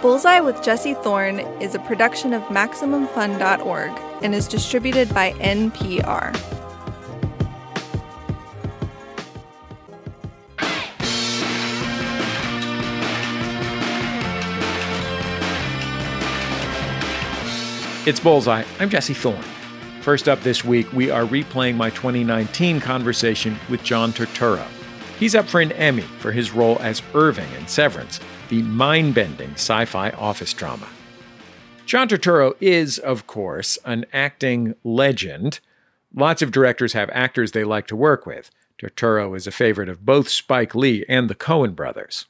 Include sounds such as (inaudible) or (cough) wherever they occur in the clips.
Bullseye with Jesse Thorn is a production of MaximumFun.org and is distributed by NPR. It's Bullseye. I'm Jesse Thorn. First up this week, we are replaying my 2019 conversation with John Turturro. He's up for an Emmy for his role as Irving in Severance, the mind bending sci fi office drama. John Turturro is, of course, an acting legend. Lots of directors have actors they like to work with. Turturro is a favorite of both Spike Lee and the Coen brothers.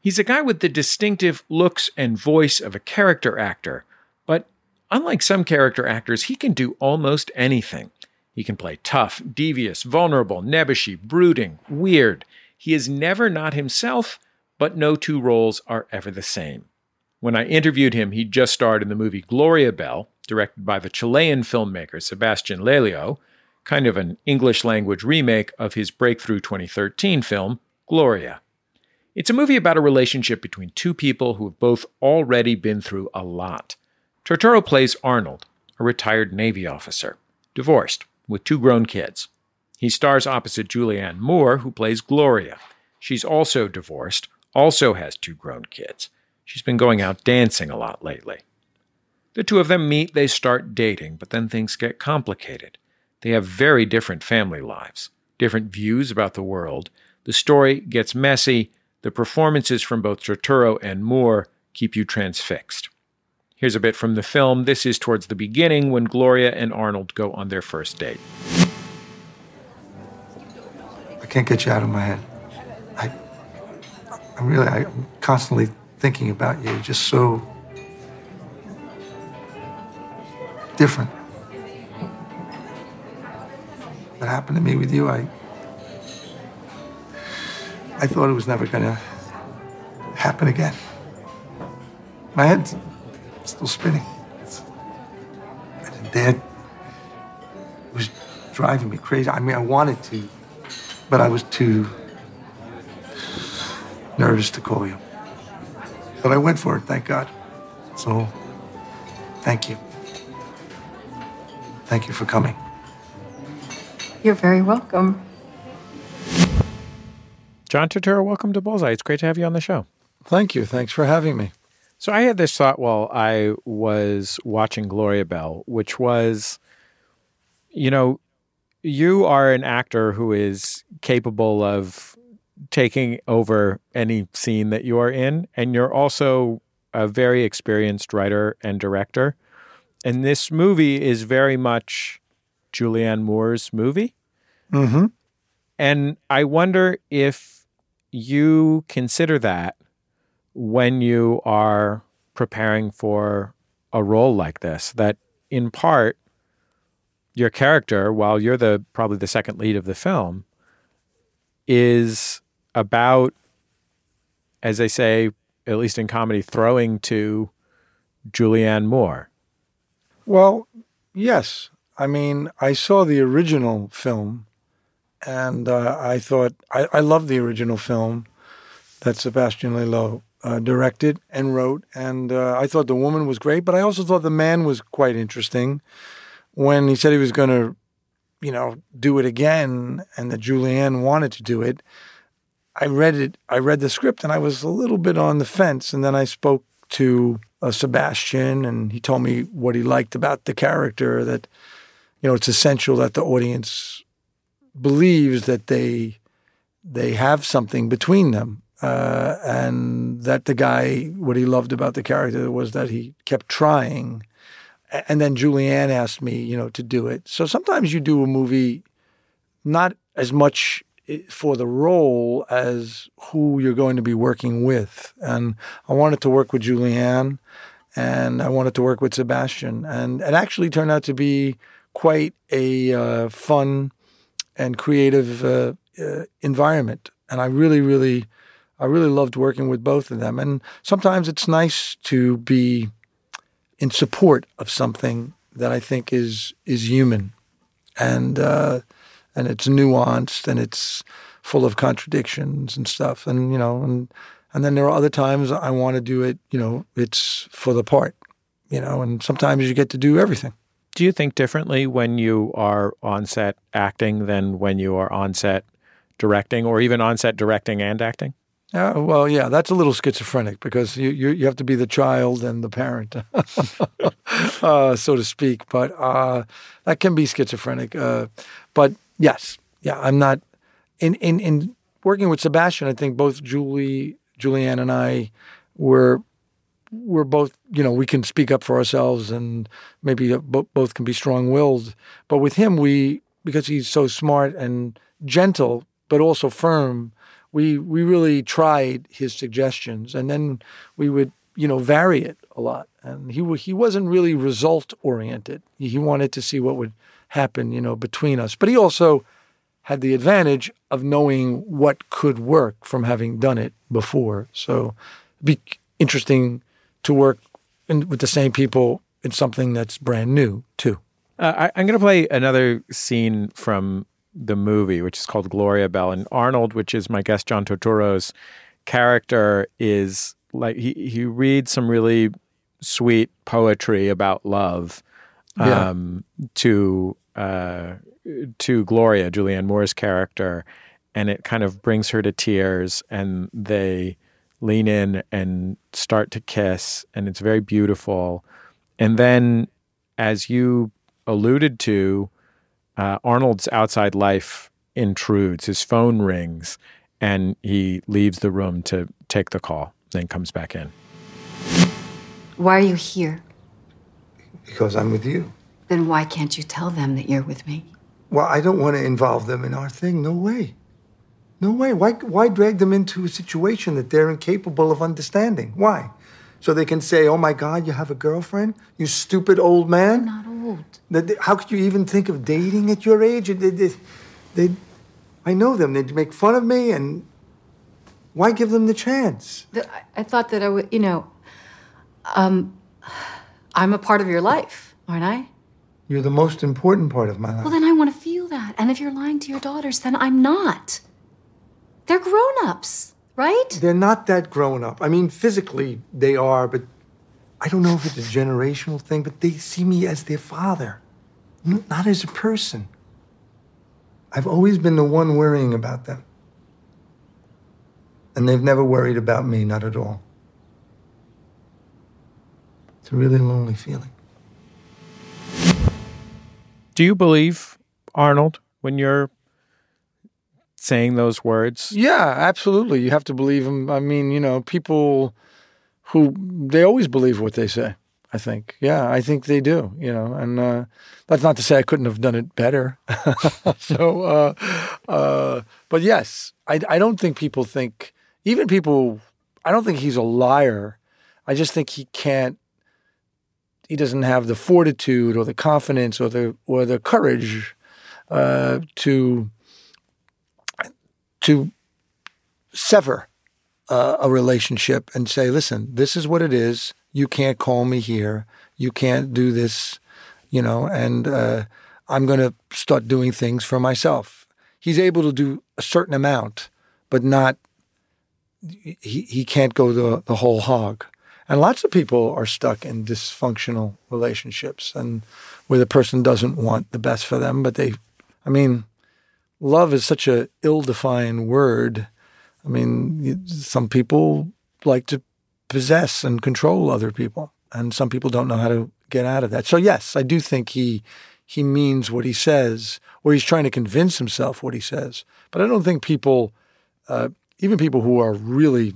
He's a guy with the distinctive looks and voice of a character actor, but unlike some character actors, he can do almost anything. He can play tough, devious, vulnerable, nebbishy, brooding, weird. He is never not himself, but no two roles are ever the same. When I interviewed him, he'd just starred in the movie Gloria Bell, directed by the Chilean filmmaker Sebastian Lelio, kind of an English language remake of his breakthrough 2013 film, Gloria. It's a movie about a relationship between two people who have both already been through a lot. Turturro plays Arnold, a retired Navy officer, divorced, with two grown kids. He stars opposite Julianne Moore, who plays Gloria. She's also divorced, also has two grown kids. She's been going out dancing a lot lately. The two of them meet, they start dating, but then things get complicated. They have very different family lives, different views about the world. The story gets messy. The performances from both Turturro and Moore keep you transfixed. Here's a bit from the film. This is towards the beginning when Gloria and Arnold go on their first date. I can't get you out of my head. I, I'm really, I'm constantly thinking about you. Just so different. What happened to me with you, I, I thought it was never gonna happen again. My head's still spinning. And Dad was driving me crazy. I mean, I wanted to, but I was too nervous to call you. But I went for it, thank God. So, thank you. Thank you for coming. You're very welcome. John Turturro, welcome to Bullseye. It's great to have you on the show. Thank you. Thanks for having me. So I had this thought while I was watching Gloria Bell, which was, you know, you are an actor who is capable of taking over any scene that you are in, and you're also a very experienced writer and director. And this movie is very much Julianne Moore's movie. Mm-hmm. And I wonder if you consider that when you are preparing for a role like this, that in part, your character, while you're the probably the second lead of the film, is about, as they say, at least in comedy, throwing to Julianne Moore. Well, yes. I mean, I saw the original film, and uh, I thought I, I love the original film that Sebastian Lelio uh, directed and wrote, and uh, I thought the woman was great, but I also thought the man was quite interesting. When he said he was going to, you know, do it again, and that Julianne wanted to do it, I read it. I read the script, and I was a little bit on the fence. And then I spoke to uh, Sebastian, and he told me what he liked about the character. That you know, it's essential that the audience believes that they they have something between them, uh, and that the guy what he loved about the character was that he kept trying. And then Julianne asked me, you know, to do it. So sometimes you do a movie not as much for the role as who you're going to be working with. And I wanted to work with Julianne and I wanted to work with Sebastian. And it actually turned out to be quite a uh, fun and creative uh, uh, environment. And I really, really, I really loved working with both of them. And sometimes it's nice to be in support of something that I think is is human, and uh, and it's nuanced and it's full of contradictions and stuff. And you know, and And then there are other times I want to do it, you know, it's for the part, you know, and sometimes you get to do everything. Do you think differently when you are on set acting than when you are on set directing or even on set directing and acting? Yeah, well, yeah, that's a little schizophrenic because you you, you have to be the child and the parent, (laughs) uh, so to speak. But uh, that can be schizophrenic. Uh, but yes, yeah, I'm not in in in working with Sebastian. I think both Julie, Julianne, and I were we're both you know we can speak up for ourselves and maybe both can be strong willed. But with him, we because he's so smart and gentle, but also firm we we really tried his suggestions, and then we would you know vary it a lot. And he he wasn't really result oriented. He wanted to see what would happen, you know, between us. But he also had the advantage of knowing what could work from having done it before. So it'd be interesting to work in, with the same people in something that's brand new too. Uh, I, am going to play another scene from the movie, which is called Gloria Bell. And Arnold, which is my guest John Turturro's character, is like he he reads some really sweet poetry about love um, yeah. to uh, to Gloria, Julianne Moore's character, and it kind of brings her to tears, and they lean in and start to kiss, and it's very beautiful. And then, as you alluded to, uh, Arnold's outside life intrudes. His phone rings, and he leaves the room to take the call, then comes back in. Why are you here? Because I'm with you. Then why can't you tell them that you're with me? Well, I don't want to involve them in our thing. No way. No way. Why, why drag them into a situation that they're incapable of understanding? Why? So they can say, oh my God, you have a girlfriend? You stupid old man? I'm not old. How could you even think of dating at your age? They, they, they, I know them. They'd make fun of me, and why give them the chance? I thought that I would, you know, um, I'm a part of your life, aren't I? You're the most important part of my life. Well, then I want to feel that. And if you're lying to your daughters, then I'm not. They're grown ups, right? They're not that grown up. I mean, physically they are, but I don't know if it's a generational thing, but they see me as their father, not as a person. I've always been the one worrying about them. And they've never worried about me, not at all. It's a really lonely feeling. Do you believe, Arnold, when you're saying those words? Yeah, absolutely. You have to believe him. I mean, you know, people who they always believe what they say. I think, yeah, I think they do. You know, and uh, that's not to say I couldn't have done it better. (laughs) so, uh, uh, but yes, I, I don't think people think even people. I don't think he's a liar. I just think he can't. He doesn't have the fortitude or the confidence or the or the courage uh, to to sever uh, a relationship and say, listen, this is what it is. You can't call me here. You can't do this, you know, and uh, I'm going to start doing things for myself. He's able to do a certain amount, but not, he, he can't go the, the whole hog. And lots of people are stuck in dysfunctional relationships and where the person doesn't want the best for them, but they, I mean, love is such a ill-defined word I mean, some people like to possess and control other people, and some people don't know how to get out of that. So yes, I do think he he means what he says, or he's trying to convince himself what he says. But I don't think people, uh, even people who are really,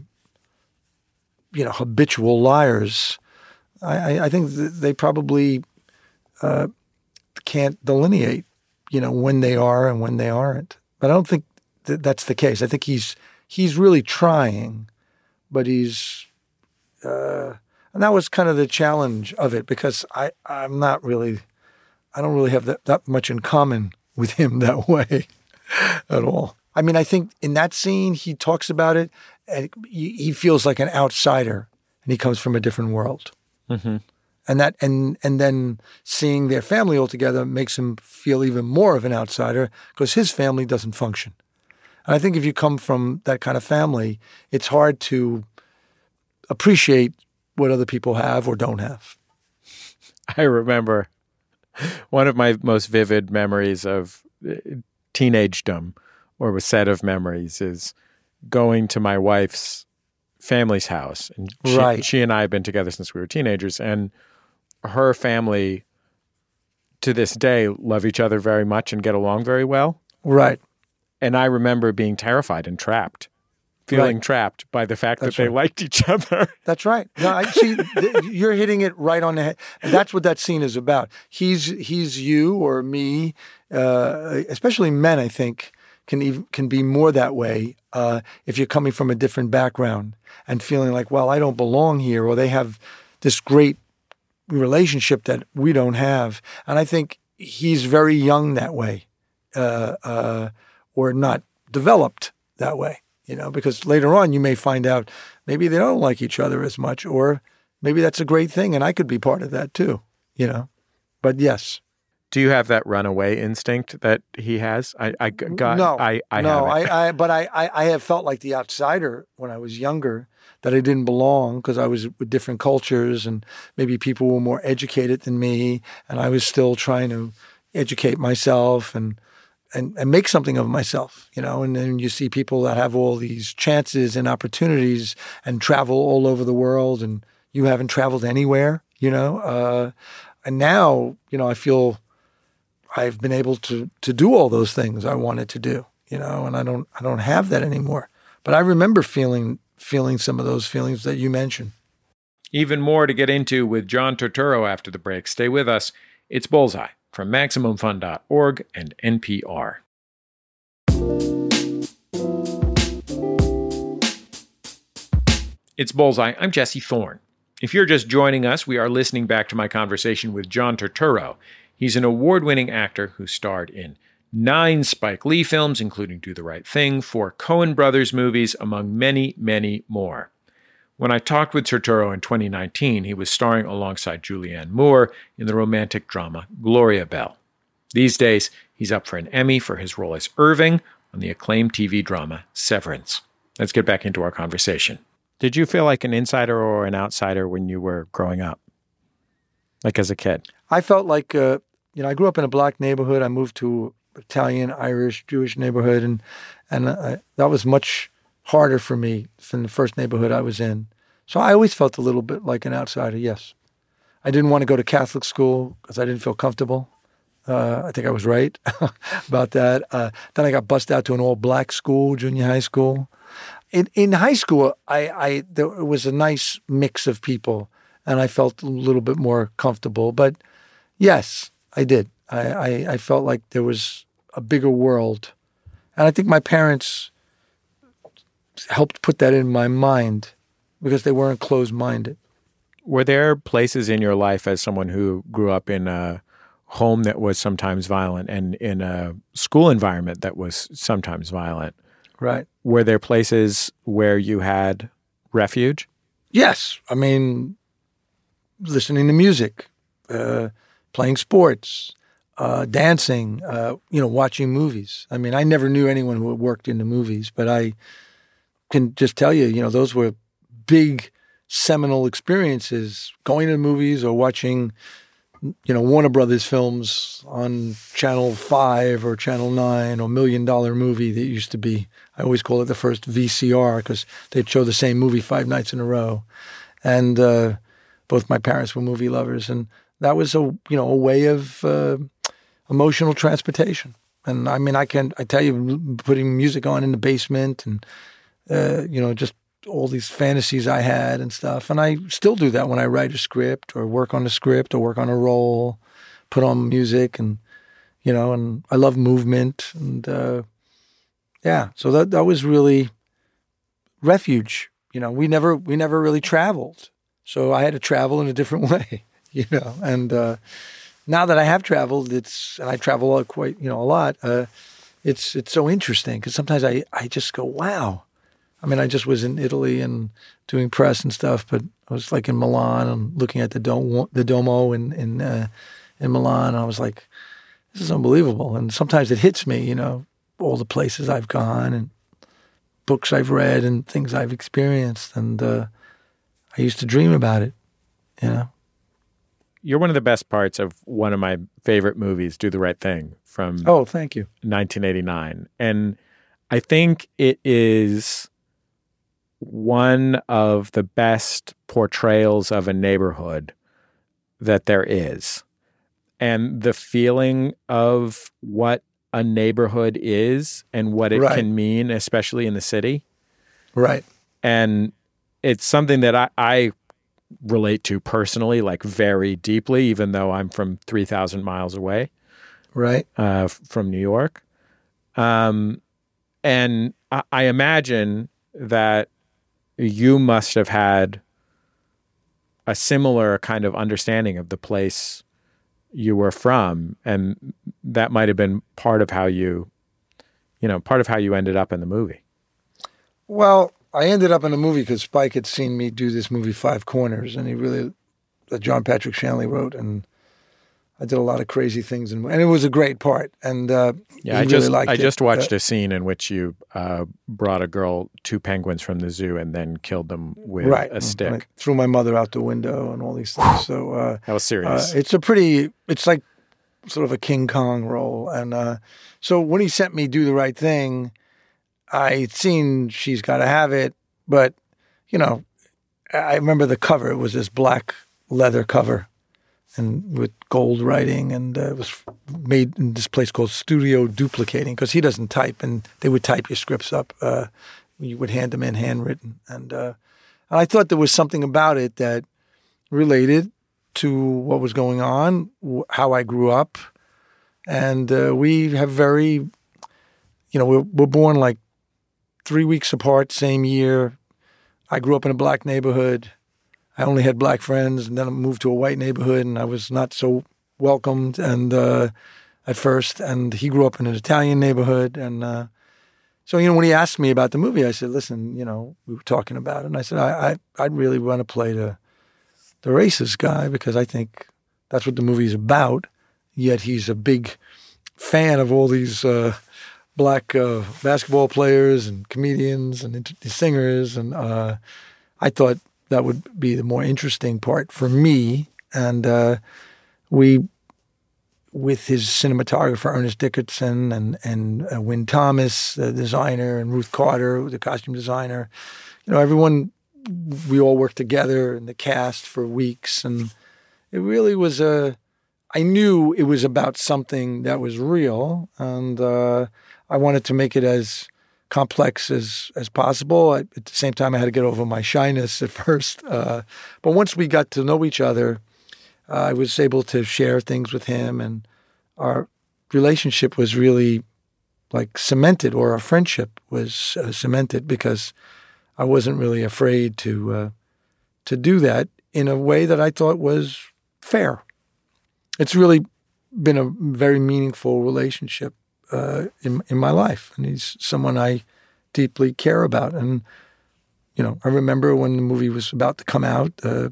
you know, habitual liars, I, I think they probably uh, can't delineate, you know, when they are and when they aren't. But I don't think that that's the case. I think he's he's really trying, but he's, uh, and that was kind of the challenge of it because I, I'm not really, I don't really have that, that much in common with him (laughs) that way at all. I mean, I think in that scene, he talks about it and he feels like an outsider and he comes from a different world. Mm-hmm. And that, and, and then seeing their family all together makes him feel even more of an outsider because his family doesn't function. And I think if you come from that kind of family, it's hard to appreciate what other people have or don't have. (laughs) I remember one of my most vivid memories of uh, teenagedom or a set of memories is going to my wife's family's house. And she, Right. she and I have been together since we were teenagers. And her family, to this day, love each other very much and get along very well. Right. And I remember being terrified and trapped, feeling Right. trapped by the fact That's that they liked each other. (laughs) That's right. No, I see. th- you're hitting it right on the head. That's what that scene is about. He's he's you or me, uh, especially men. I think can even can be more that way uh, if you're coming from a different background and feeling like, well, I don't belong here, or they have this great relationship that we don't have. And I think he's very young that way, uh, uh, or not developed that way. You know, because later on you may find out maybe they don't like each other as much, or maybe that's a great thing, and I could be part of that too. You know, but yes, Do you have that runaway instinct that he has? I, I got, no, I, I no. I, I, but I, I, I have felt like the outsider when I was younger, that I didn't belong because I was with different cultures and maybe people were more educated than me, and I was still trying to educate myself and and, and make something of myself, you know. And then you see people that have all these chances and opportunities and travel all over the world, and you haven't traveled anywhere, you know. Uh, and now, you know, I feel I've been able to to do all those things I wanted to do, you know, and I don't I don't have that anymore. But I remember feeling feeling some of those feelings that you mentioned. Even more to get into with John Turturro after the break. Stay with us. It's Bullseye from MaximumFun.org and NPR. It's Bullseye. I'm Jesse Thorn. If you're just joining us, we are listening back to my conversation with John Turturro. He's an award winning actor who starred in nine Spike Lee films, including Do the Right Thing, four Coen Brothers movies, among many, many more. When I talked with Turturro in 2019, he was starring alongside Julianne Moore in the romantic drama Gloria Bell. These days, he's up for an Emmy for his role as Irving on the acclaimed TV drama Severance. Let's get back into our conversation. Did you feel like an insider or an outsider when you were growing up? Like as a kid? I felt like uh, you know I grew up in a black neighborhood. I moved to Italian, Irish, Jewish neighborhood, and and I, that was much harder for me than the first neighborhood I was in. So I always felt a little bit like an outsider. Yes, I didn't want to go to Catholic school because I didn't feel comfortable. Uh, I think I was right (laughs) about that. Uh, then I got bussed out to an all black school, junior high school. In in high school, I, I there was a nice mix of people, and I felt a little bit more comfortable. But yes, I did. I, I, I felt like there was a bigger world, and I think my parents helped put that in my mind because they weren't closed minded. Were there places in your life as someone who grew up in a home that was sometimes violent and in a school environment that was sometimes violent? Right. Were there places where you had refuge? Yes. I mean, listening to music, uh, playing sports, uh, dancing, uh, you know, watching movies. I mean, I never knew anyone who worked in the movies, but I can just tell you, you know, those were big seminal experiences going to movies or watching, you know, Warner Brothers films on Channel 5 or Channel 9 or Million Dollar Movie that used to be. I always call it the first VCR because they'd show the same movie five nights in a row. And uh, both my parents were movie lovers. And that was a, you know, a way of uh, emotional transportation. And I mean, I can, I tell you, putting music on in the basement and, uh, you know, just all these fantasies I had and stuff. And I still do that when I write a script or work on a script or work on a role, put on music and, you know, and I love movement and, uh, yeah, so that that was really refuge. You know, we never we never really traveled, so I had to travel in a different (laughs) way. (laughs) You know, and uh, now that I have traveled, it's and I travel quite you know a lot. Uh, it's it's so interesting because sometimes I I just go wow. I mean, I just was in Italy and doing press and stuff, but I was like in Milan and looking at the Dom, the Duomo in in uh, in Milan. And I was like, this is unbelievable. And sometimes it hits me, you know, all the places I've gone and books I've read and things I've experienced, and uh, I used to dream about it. You know, You're one of the best parts of one of my favorite movies, Do the Right Thing, from oh, thank you. 1989. And I think it is one of the best portrayals of a neighborhood that there is. And the feeling of what a neighborhood is and what it Right. can mean, especially in the city. Right. And it's something that I, I relate to personally, like very deeply, even though I'm from 3,000 miles away Right. uh, from New York. Um, and I, I imagine that you must have had a similar kind of understanding of the place you were from, and that might have been part of how you, you know, part of how you ended up in the movie. Well, I ended up in a movie because Spike had seen me do this movie Five Corners, and he really that John Patrick Shanley wrote, and I did a lot of crazy things, and, and it was a great part. And uh, Yeah, I really just I it. just watched Uh, a scene in which you uh, brought a girl two penguins from the zoo and then killed them with right a stick. I threw my mother out the window and all these things. So uh, That was uh, serious. it's a pretty. It's like sort of a King Kong role, and uh, so when he sent me do the right thing, I'd seen she's got to have it, but you know, I remember the cover. It was this black leather cover, and with gold writing, and uh, it was made in this place called Studio Duplicating because he doesn't type, and they would type your scripts up. Uh, you would hand them in handwritten, and uh, I thought there was something about it that related to what was going on, how I grew up, and uh, we have very, you know, we're, we're born like three weeks apart, same year. I grew up in a black neighborhood. I only had black friends, and then I moved to a white neighborhood, and I was not so welcomed. And uh, at first, and he grew up in an Italian neighborhood, and uh, so you know, when he asked me about the movie, I said, "Listen, you know, we were talking about it, and I said, I, I I'd really want to play the the racist guy because I think that's what the movie's about. Yet he's a big fan of all these uh, black uh, basketball players and comedians and singers, and uh, I thought that would be the more interesting part for me. And uh, we, with his cinematographer Ernest Dickerson and and uh, Wynn Thomas, the designer, and Ruth Carter, the costume designer, you know, everyone we all worked together in the cast for weeks and it really was a i knew it was about something that was real and uh, i wanted to make it as complex as as possible I, at the same time i had to get over my shyness at (laughs) first uh, but once we got to know each other uh, i was able to share things with him and our relationship was really like cemented or our friendship was uh, cemented because I wasn't really afraid to uh, to do that in a way that I thought was fair. It's really been a very meaningful relationship uh, in in my life, and he's someone I deeply care about. And you know, I remember when the movie was about to come out. Uh,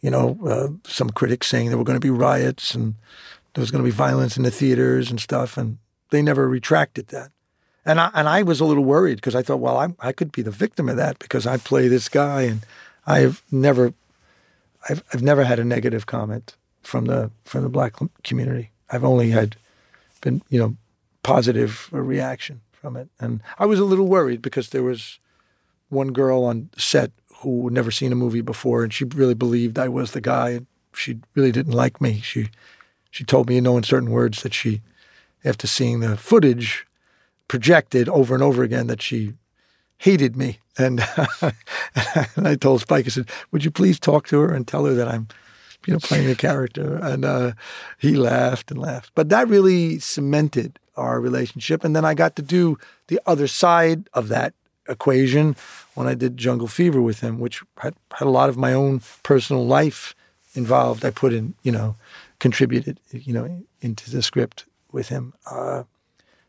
you know, uh, some critics saying there were going to be riots and there was going to be violence in the theaters and stuff, and they never retracted that. And I and I was a little worried because I thought, well, I I could be the victim of that because I play this guy, and I've never, I've I've never had a negative comment from the from the black community. I've only had been you know positive reaction from it, and I was a little worried because there was one girl on set who had never seen a movie before, and she really believed I was the guy, and she really didn't like me. She she told me in no uncertain words that she, after seeing the footage projected over and over again that she hated me. And, (laughs) and I told Spike, I said, would you please talk to her and tell her that I'm, you know, playing a character? And uh, he laughed and laughed. But that really cemented our relationship. And then I got to do the other side of that equation when I did Jungle Fever with him, which had, had a lot of my own personal life involved. I put in, you know, contributed, you know, into the script with him. Uh,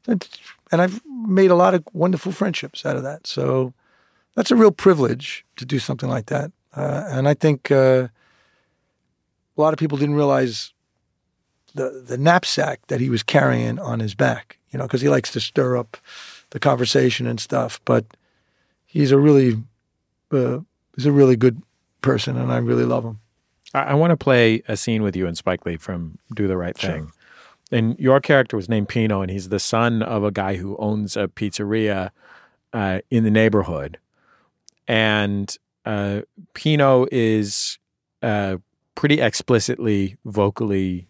and I've made a lot of wonderful friendships out of that. So that's a real privilege to do something like that. Uh, and I think uh, a lot of people didn't realize the the knapsack that he was carrying on his back. you know, because he likes to stir up the conversation and stuff. But he's a really, uh, he's a really good person, and I really love him. I, I want to play a scene with you and Spike Lee from Do the Right Thing. And your character was named Pino, and he's the son of a guy who owns a pizzeria uh, in the neighborhood. And uh, Pino is uh, pretty explicitly vocally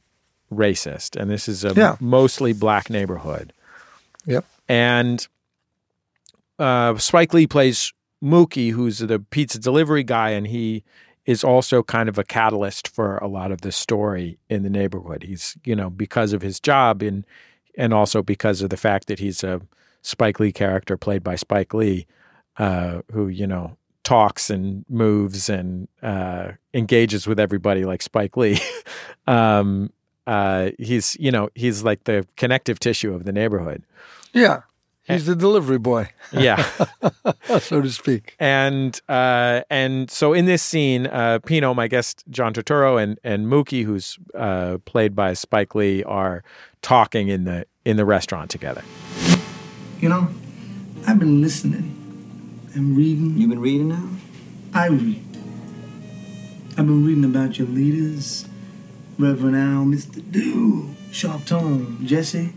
racist, and this is a Yeah. mostly black neighborhood. Yep. And uh, Spike Lee plays Mookie, who's the pizza delivery guy, and he is also kind of a catalyst for a lot of the story in the neighborhood. He's, you know, because of his job and and also because of the fact that he's a Spike Lee character played by Spike Lee, uh, who you know talks and moves and uh, engages with everybody like Spike Lee. (laughs) um, uh, he's you know he's like the connective tissue of the neighborhood. Yeah, he's the delivery boy, Yeah. (laughs) so to speak. and uh, and so in this scene, uh, Pino, my guest John Turturro, and and Mookie, who's uh, played by Spike Lee, are talking in the in the restaurant together. You know, I've been listening and reading. You've been reading now? I read. I've been reading about your leaders, Reverend Al, Mr. Do, Sharpton, Jesse.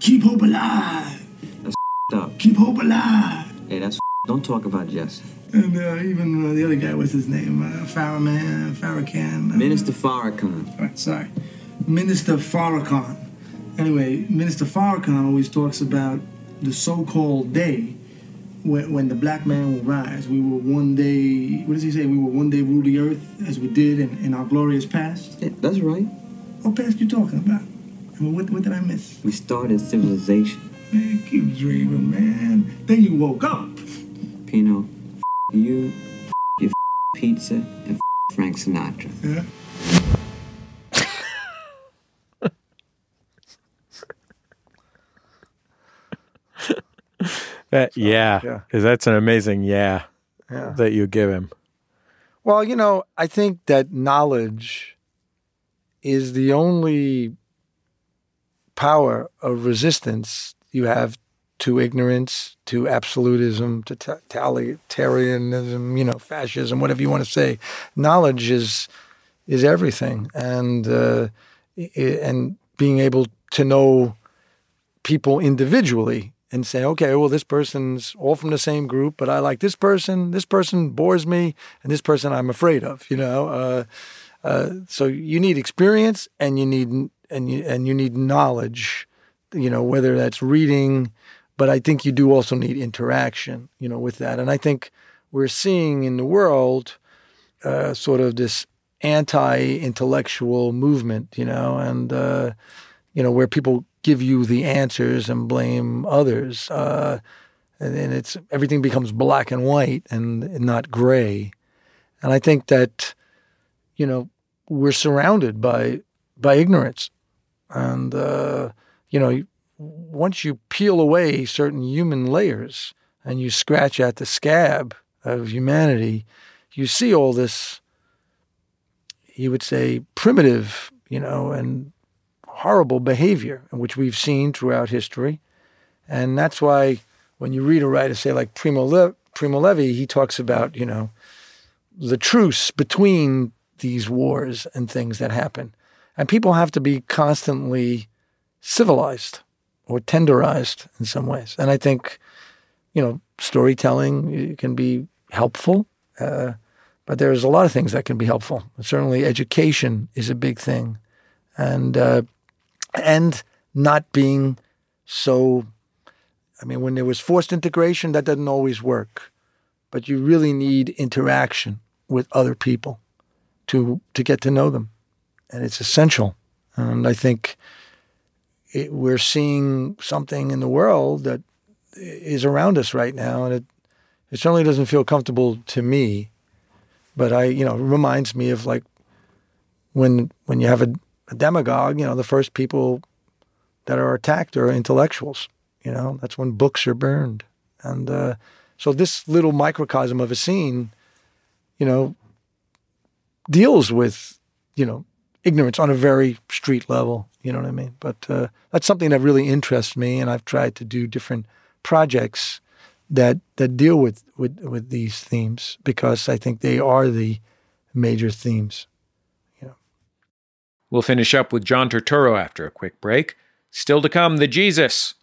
Keep hope alive. That's up. Keep hope alive. Hey, that's don't talk about Jesse. And uh, even uh, the other guy, what's his name? Uh, Farrakhan, Farrakhan. uh, Minister Farrakhan. Right, sorry. Minister Farrakhan. Anyway, Minister Farrakhan always talks about the so-called day when, when the black man will rise. We will one day, what does he say? We will one day rule the earth as we did in, in our glorious past. Yeah, that's right. What past you talking about? I mean, what, what did I miss? We started civilization. Man, keep dreaming, man. Then you woke up. Pino, f- you, f- your f- pizza, and f- Frank Sinatra. Yeah. That yeah, Yeah. that's an amazing yeah, Yeah. that you give him. Well, you know, I think that knowledge is the only power of resistance you have to ignorance, to absolutism, to totalitarianism, you know, fascism, whatever you want to say. Knowledge is is everything, and uh, and being able to know people individually and say, okay, well, this person's all from the same group, but I like this person. This person bores me, and this person I'm afraid of. You know, uh, uh, so you need experience, and you need and you and you need knowledge. You know, whether that's reading, but I think you do also need interaction. You know, with that, and I think we're seeing in the world uh, sort of this anti-intellectual movement. You know, and uh, you know where people give you the answers and blame others, uh, and, and it's everything becomes black and white and not gray. And I think that you know we're surrounded by by ignorance, and uh, you know once you peel away certain human layers and you scratch at the scab of humanity, you see all this. You would say primitive, you know, and horrible behavior, which we've seen throughout history. And that's why when you read a writer, say like Primo, Le- Primo Levi, he talks about, you know, the truce between these wars and things that happen. And people have to be constantly civilized or tenderized in some ways. And I think, you know, storytelling uh, can be helpful, uh, but there's a lot of things that can be helpful. Certainly, education is a big thing, and uh, and not being so. I mean, when there was forced integration, that doesn't always work, but you really need interaction with other people to to get to know them, and it's essential. And I think it, we're seeing something in the world that is around us right now, and it it certainly doesn't feel comfortable to me. But I, you know, reminds me of like when when you have a, a demagogue, you know, the first people that are attacked are intellectuals. You know, that's when books are burned, and uh, so this little microcosm of a scene, you know, deals with you know ignorance on a very street level. You know what I mean? But uh, that's something that really interests me, and I've tried to do different projects that that deal with with with these themes because I think they are the major themes. We'll finish up with John Turturro after a quick break. Still to come, the Jesus.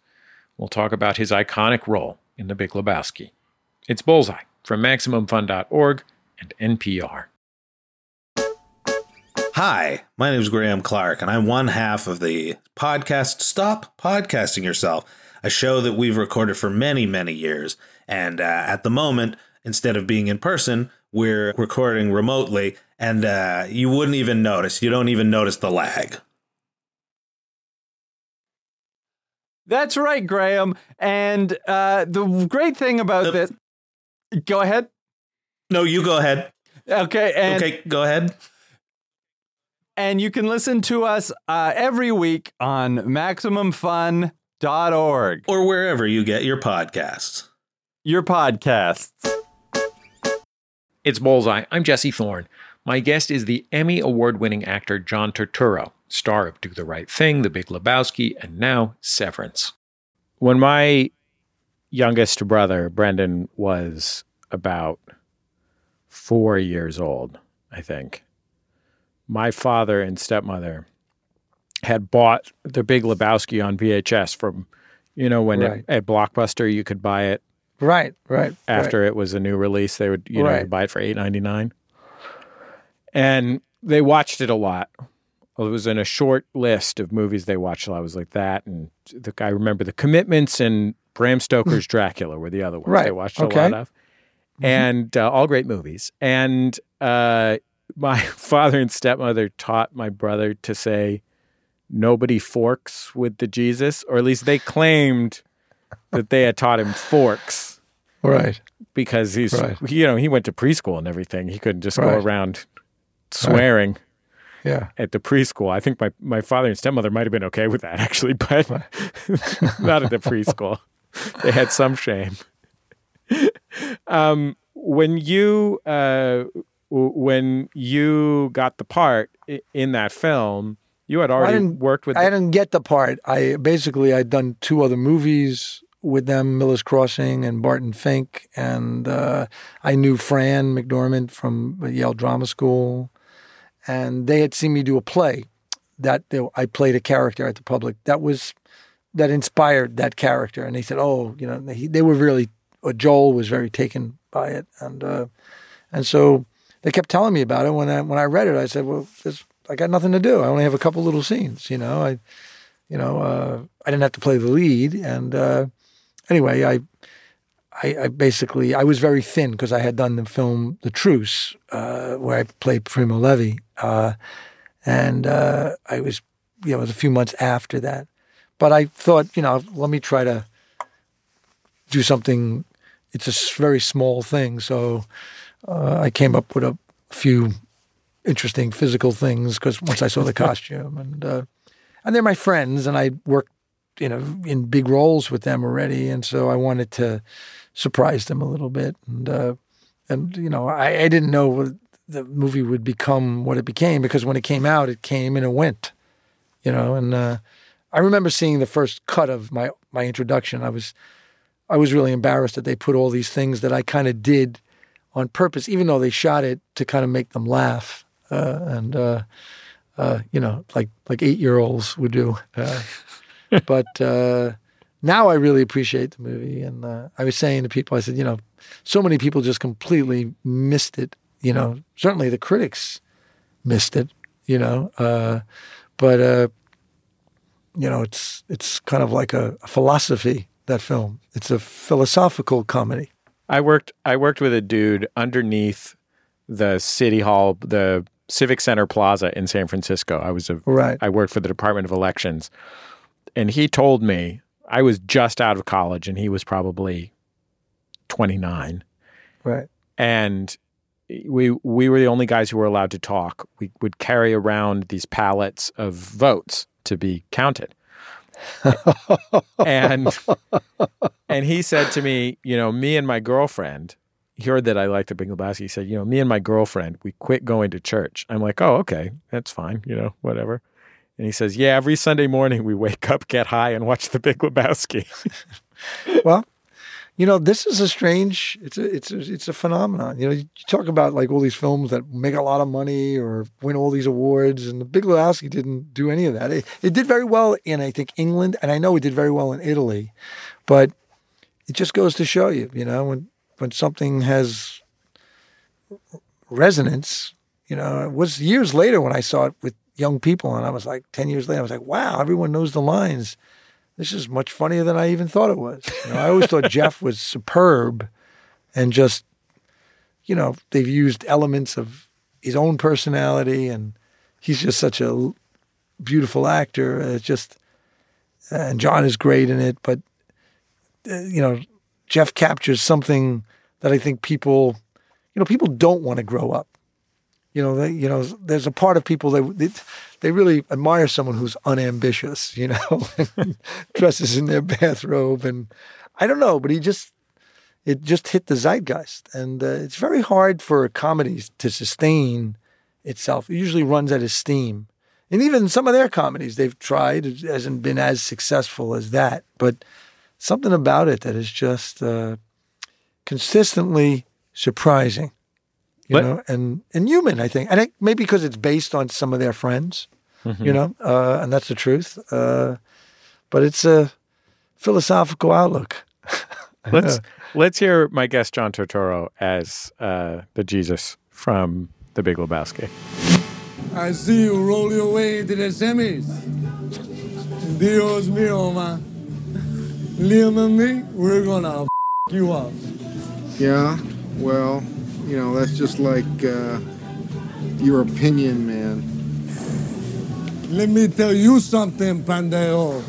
We'll talk about his iconic role in The Big Lebowski. It's Bullseye from MaximumFun.org and NPR. Hi, my name is Graham Clark, and I'm one half of the podcast Stop Podcasting Yourself, a show that we've recorded for many, many years. And uh, at the moment, instead of being in person, we're recording remotely, and uh, you wouldn't even notice. You don't even notice the lag. That's right, Graham. And uh, the great thing about Uh, this, go ahead. No, you go ahead. Okay, and okay, go ahead. and you can listen to us uh, every week on MaximumFun.org, Or wherever you get your podcasts. your podcasts. It's Bullseye. I'm Jesse Thorn. My guest is the Emmy Award winning actor John Turturro, star of Do the Right Thing, The Big Lebowski, and now Severance. When my youngest brother, Brendan, was about four years old, I think, my father and stepmother had bought The Big Lebowski on VHS from, you know, when Right. at, at Blockbuster you could buy it Right, right. after it was a new release. They would, you know, Right. buy it for eight ninety nine, and they watched it a lot. It was in a short list of movies they watched. I was like that, and the, I remember the Commitments and Bram Stoker's (laughs) Dracula were the other ones Right. they watched a lot of, and uh, all great movies. And uh, my (laughs) father and stepmother taught my brother to say, "Nobody forks with the Jesus," or at least they claimed that they had taught him forks Right. because he's Right. you know he went to preschool and everything. He couldn't just go around swearing Yeah. at the preschool. I think my my father and stepmother might have been okay with that (laughs) actually, but (laughs) not at the preschool. They had some shame. um, when you uh, w- when you got the part i- in that film, you had already worked with. I didn't get the part. I basically I'd done two other movies with them, Miller's Crossing and Barton Fink, and uh, I knew Fran McDormand from Yale Drama School, and they had seen me do a play that they, I played a character at the public that was that inspired that character, and they said, "Oh, you know," they, they were really. Or Joel was very taken by it, and uh, and so they kept telling me about it. When I when I read it, I said, "Well, this, I got nothing to do. I only have a couple little scenes. You know, I, you know, uh, I didn't have to play the lead. And uh, anyway, I, I, I basically I was very thin because I had done the film The Truce, uh, where I played Primo Levi, uh, and uh, I was, you know, it was a few months after that. But I thought, you know, let me try to do something. It's a very small thing, so uh, I came up with a few interesting physical things because once I saw the (laughs) costume and uh, and they're my friends and I worked you know in big roles with them already and so I wanted to surprise them a little bit and uh, and you know I, I didn't know the movie would become what it became because when it came out it came and it went you know and uh, I remember seeing the first cut of my my introduction I was I was really embarrassed that they put all these things that I kind of did on purpose, even though they shot it to kind of make them laugh, uh, and uh, uh, you know, like like eight year olds would do. But uh, now I really appreciate the movie, and uh, I was saying to people, I said, you know, so many people just completely missed it. You know, certainly the critics missed it. You know, uh, but uh, you know, it's it's kind of like a, a philosophy. That film, it's a philosophical comedy. I worked I worked with a dude underneath the city hall, the Civic Center Plaza in San Francisco. I was a Right. I worked for the Department of Elections. And he told me I was just out of college and he was probably 29 Right. and we we were the only guys who were allowed to talk. We would carry around these pallets of votes to be counted. (laughs) and and he said to me, you know, me and my girlfriend he heard that I liked the Big Lebowski. He said, you know, me and my girlfriend, we quit going to church. I'm like, oh, okay, that's fine, you know, whatever. And he says, yeah, every Sunday morning we wake up, get high, and watch the Big Lebowski. (laughs) well, you know, this is a strange. It's a it's a, it's a phenomenon. You know, you talk about like all these films that make a lot of money or win all these awards, and the Big Lebowski didn't do any of that. It, it did very well in I think England, and I know it did very well in Italy, but it just goes to show you, you know, when when something has resonance. You know, it was years later when I saw it with young people, and I was like, ten years later, I was like, wow, everyone knows the lines this is much funnier than I even thought it was. You know, I always thought (laughs) Jeff was superb and just, you know, they've used elements of his own personality and he's just such a beautiful actor. It's just, and John is great in it, but, uh, you know, Jeff captures something that I think people, you know, people don't want to grow up. You know, they, you know, there's a part of people that they, they really admire someone who's unambitious, you know, (laughs) dresses in their bathrobe, and I don't know, but he just it just hit the zeitgeist, and uh, it's very hard for comedies to sustain itself. It usually runs out of steam, and even some of their comedies they've tried. It hasn't been as successful as that, but something about it that is just uh, consistently surprising you what? know, and and human. I think, and I, maybe because it's based on some of their friends, mm-hmm. you know, uh, and that's the truth. Uh, but it's a philosophical outlook. (laughs) let's let's hear my guest John Turturro as uh, the Jesus from The Big Lebowski. I see you roll your way into the semis. Dios mío, man. Liam and me, we're gonna f- you up. Yeah, well, you know, that's just like uh, your opinion, man. Let me tell you something, pendejo.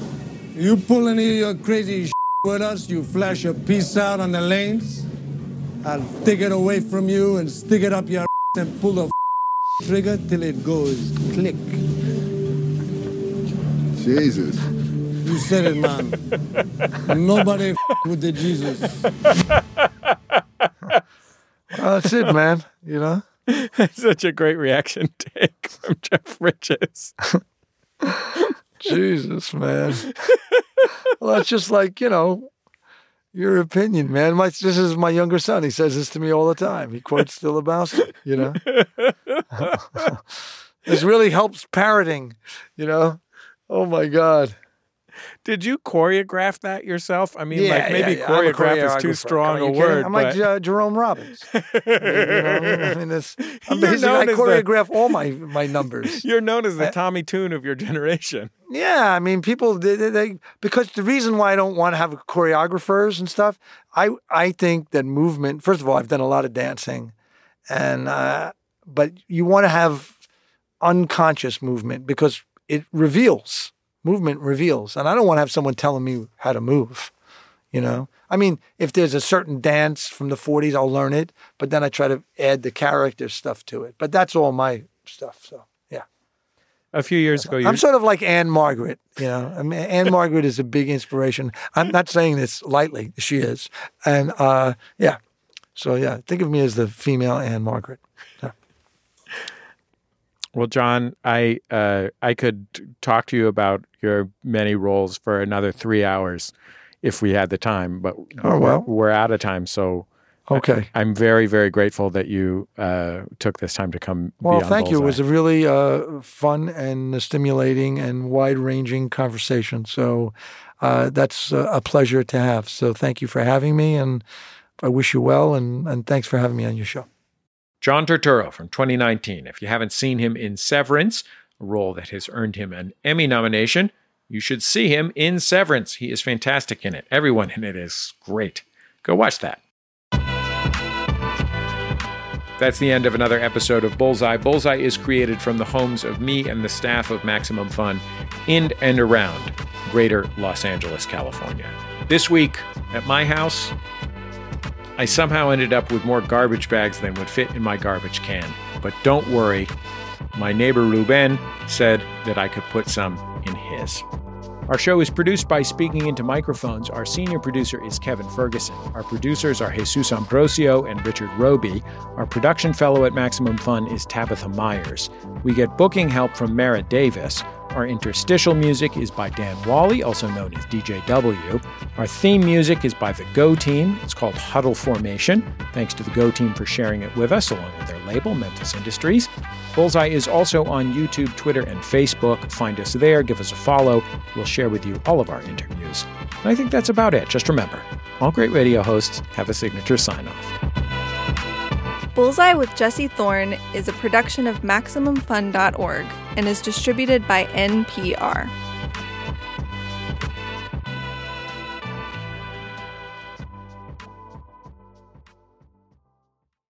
You pull any of your crazy with us, you flash a piece out on the lanes, I'll take it away from you and stick it up your and pull the trigger till it goes click. Jesus. You said it, man. (laughs) Nobody with the Jesus. (laughs) Oh, that's it, man. You know, (laughs) such a great reaction take from Jeff Bridges. (laughs) Jesus, man. well, that's just like you know, your opinion, man. My this is my younger son. He says this to me all the time. He quotes the Lebowski. You know, (laughs) this really helps parroting. You know, oh my god. Did you choreograph that yourself? I mean, yeah, like maybe yeah, choreograph is too strong a word. I'm like uh, Jerome Robbins. (laughs) you know, I mean, this, (laughs) I'm basically, I choreograph the, all my my numbers. (laughs) You're known as the Tommy Tune of your generation. Yeah, I mean, people they, they, because the reason why I don't want to have choreographers and stuff, I I think that movement. First of all, I've done a lot of dancing, and uh, but you want to have unconscious movement because it reveals movement reveals. And I don't want to have someone telling me how to move. You know, I mean, if there's a certain dance from the 40s, I'll learn it, but then I try to add the character stuff to it. But that's all my stuff. So, yeah. A few years ago, I'm sort of like Ann-Margret, You know, I mean, Ann-Margret is a big inspiration. I'm not saying this lightly; she is, and uh, yeah. So yeah, think of me as the female Ann-Margret. Yeah. Well, John, I uh, I could talk to you about your many roles for another three hours if we had the time, but oh, well. we're, we're out of time. So okay, I, am very very grateful that you uh, took this time to come. Well, thank Bullseye. you. It was a really uh, fun and stimulating and wide ranging conversation. So uh, that's a pleasure to have. So thank you for having me, and I wish you well, and, and thanks for having me on your show. John Turturro from 2019. If you haven't seen him in Severance, a role that has earned him an Emmy nomination, you should see him in Severance. He is fantastic in it. Everyone in it is great. Go watch that. That's the end of another episode of Bullseye. Bullseye is created from the homes of me and the staff of Maximum Fun in and around greater Los Angeles, California. This week at my house, I somehow ended up with more garbage bags than would fit in my garbage can. But don't worry, my neighbor Ruben said that I could put some in his. Our show is produced by Speaking Into Microphones. Our senior producer is Kevin Ferguson. Our producers are Jesus Ambrosio and Richard Robey. Our production fellow at Maximum Fun is Tabitha Myers. We get booking help from Merritt Davis. Our interstitial music is by Dan Wally, also known as DJW. Our theme music is by the Go Team. It's called Huddle Formation. Thanks to the Go Team for sharing it with us, along with their label, Memphis Industries. Bullseye is also on YouTube, Twitter, and Facebook. Find us there, give us a follow. We'll share with you all of our interviews. And I think that's about it. Just remember all great radio hosts have a signature sign off. Bullseye with Jesse Thorn is a production of MaximumFun.org and is distributed by NPR.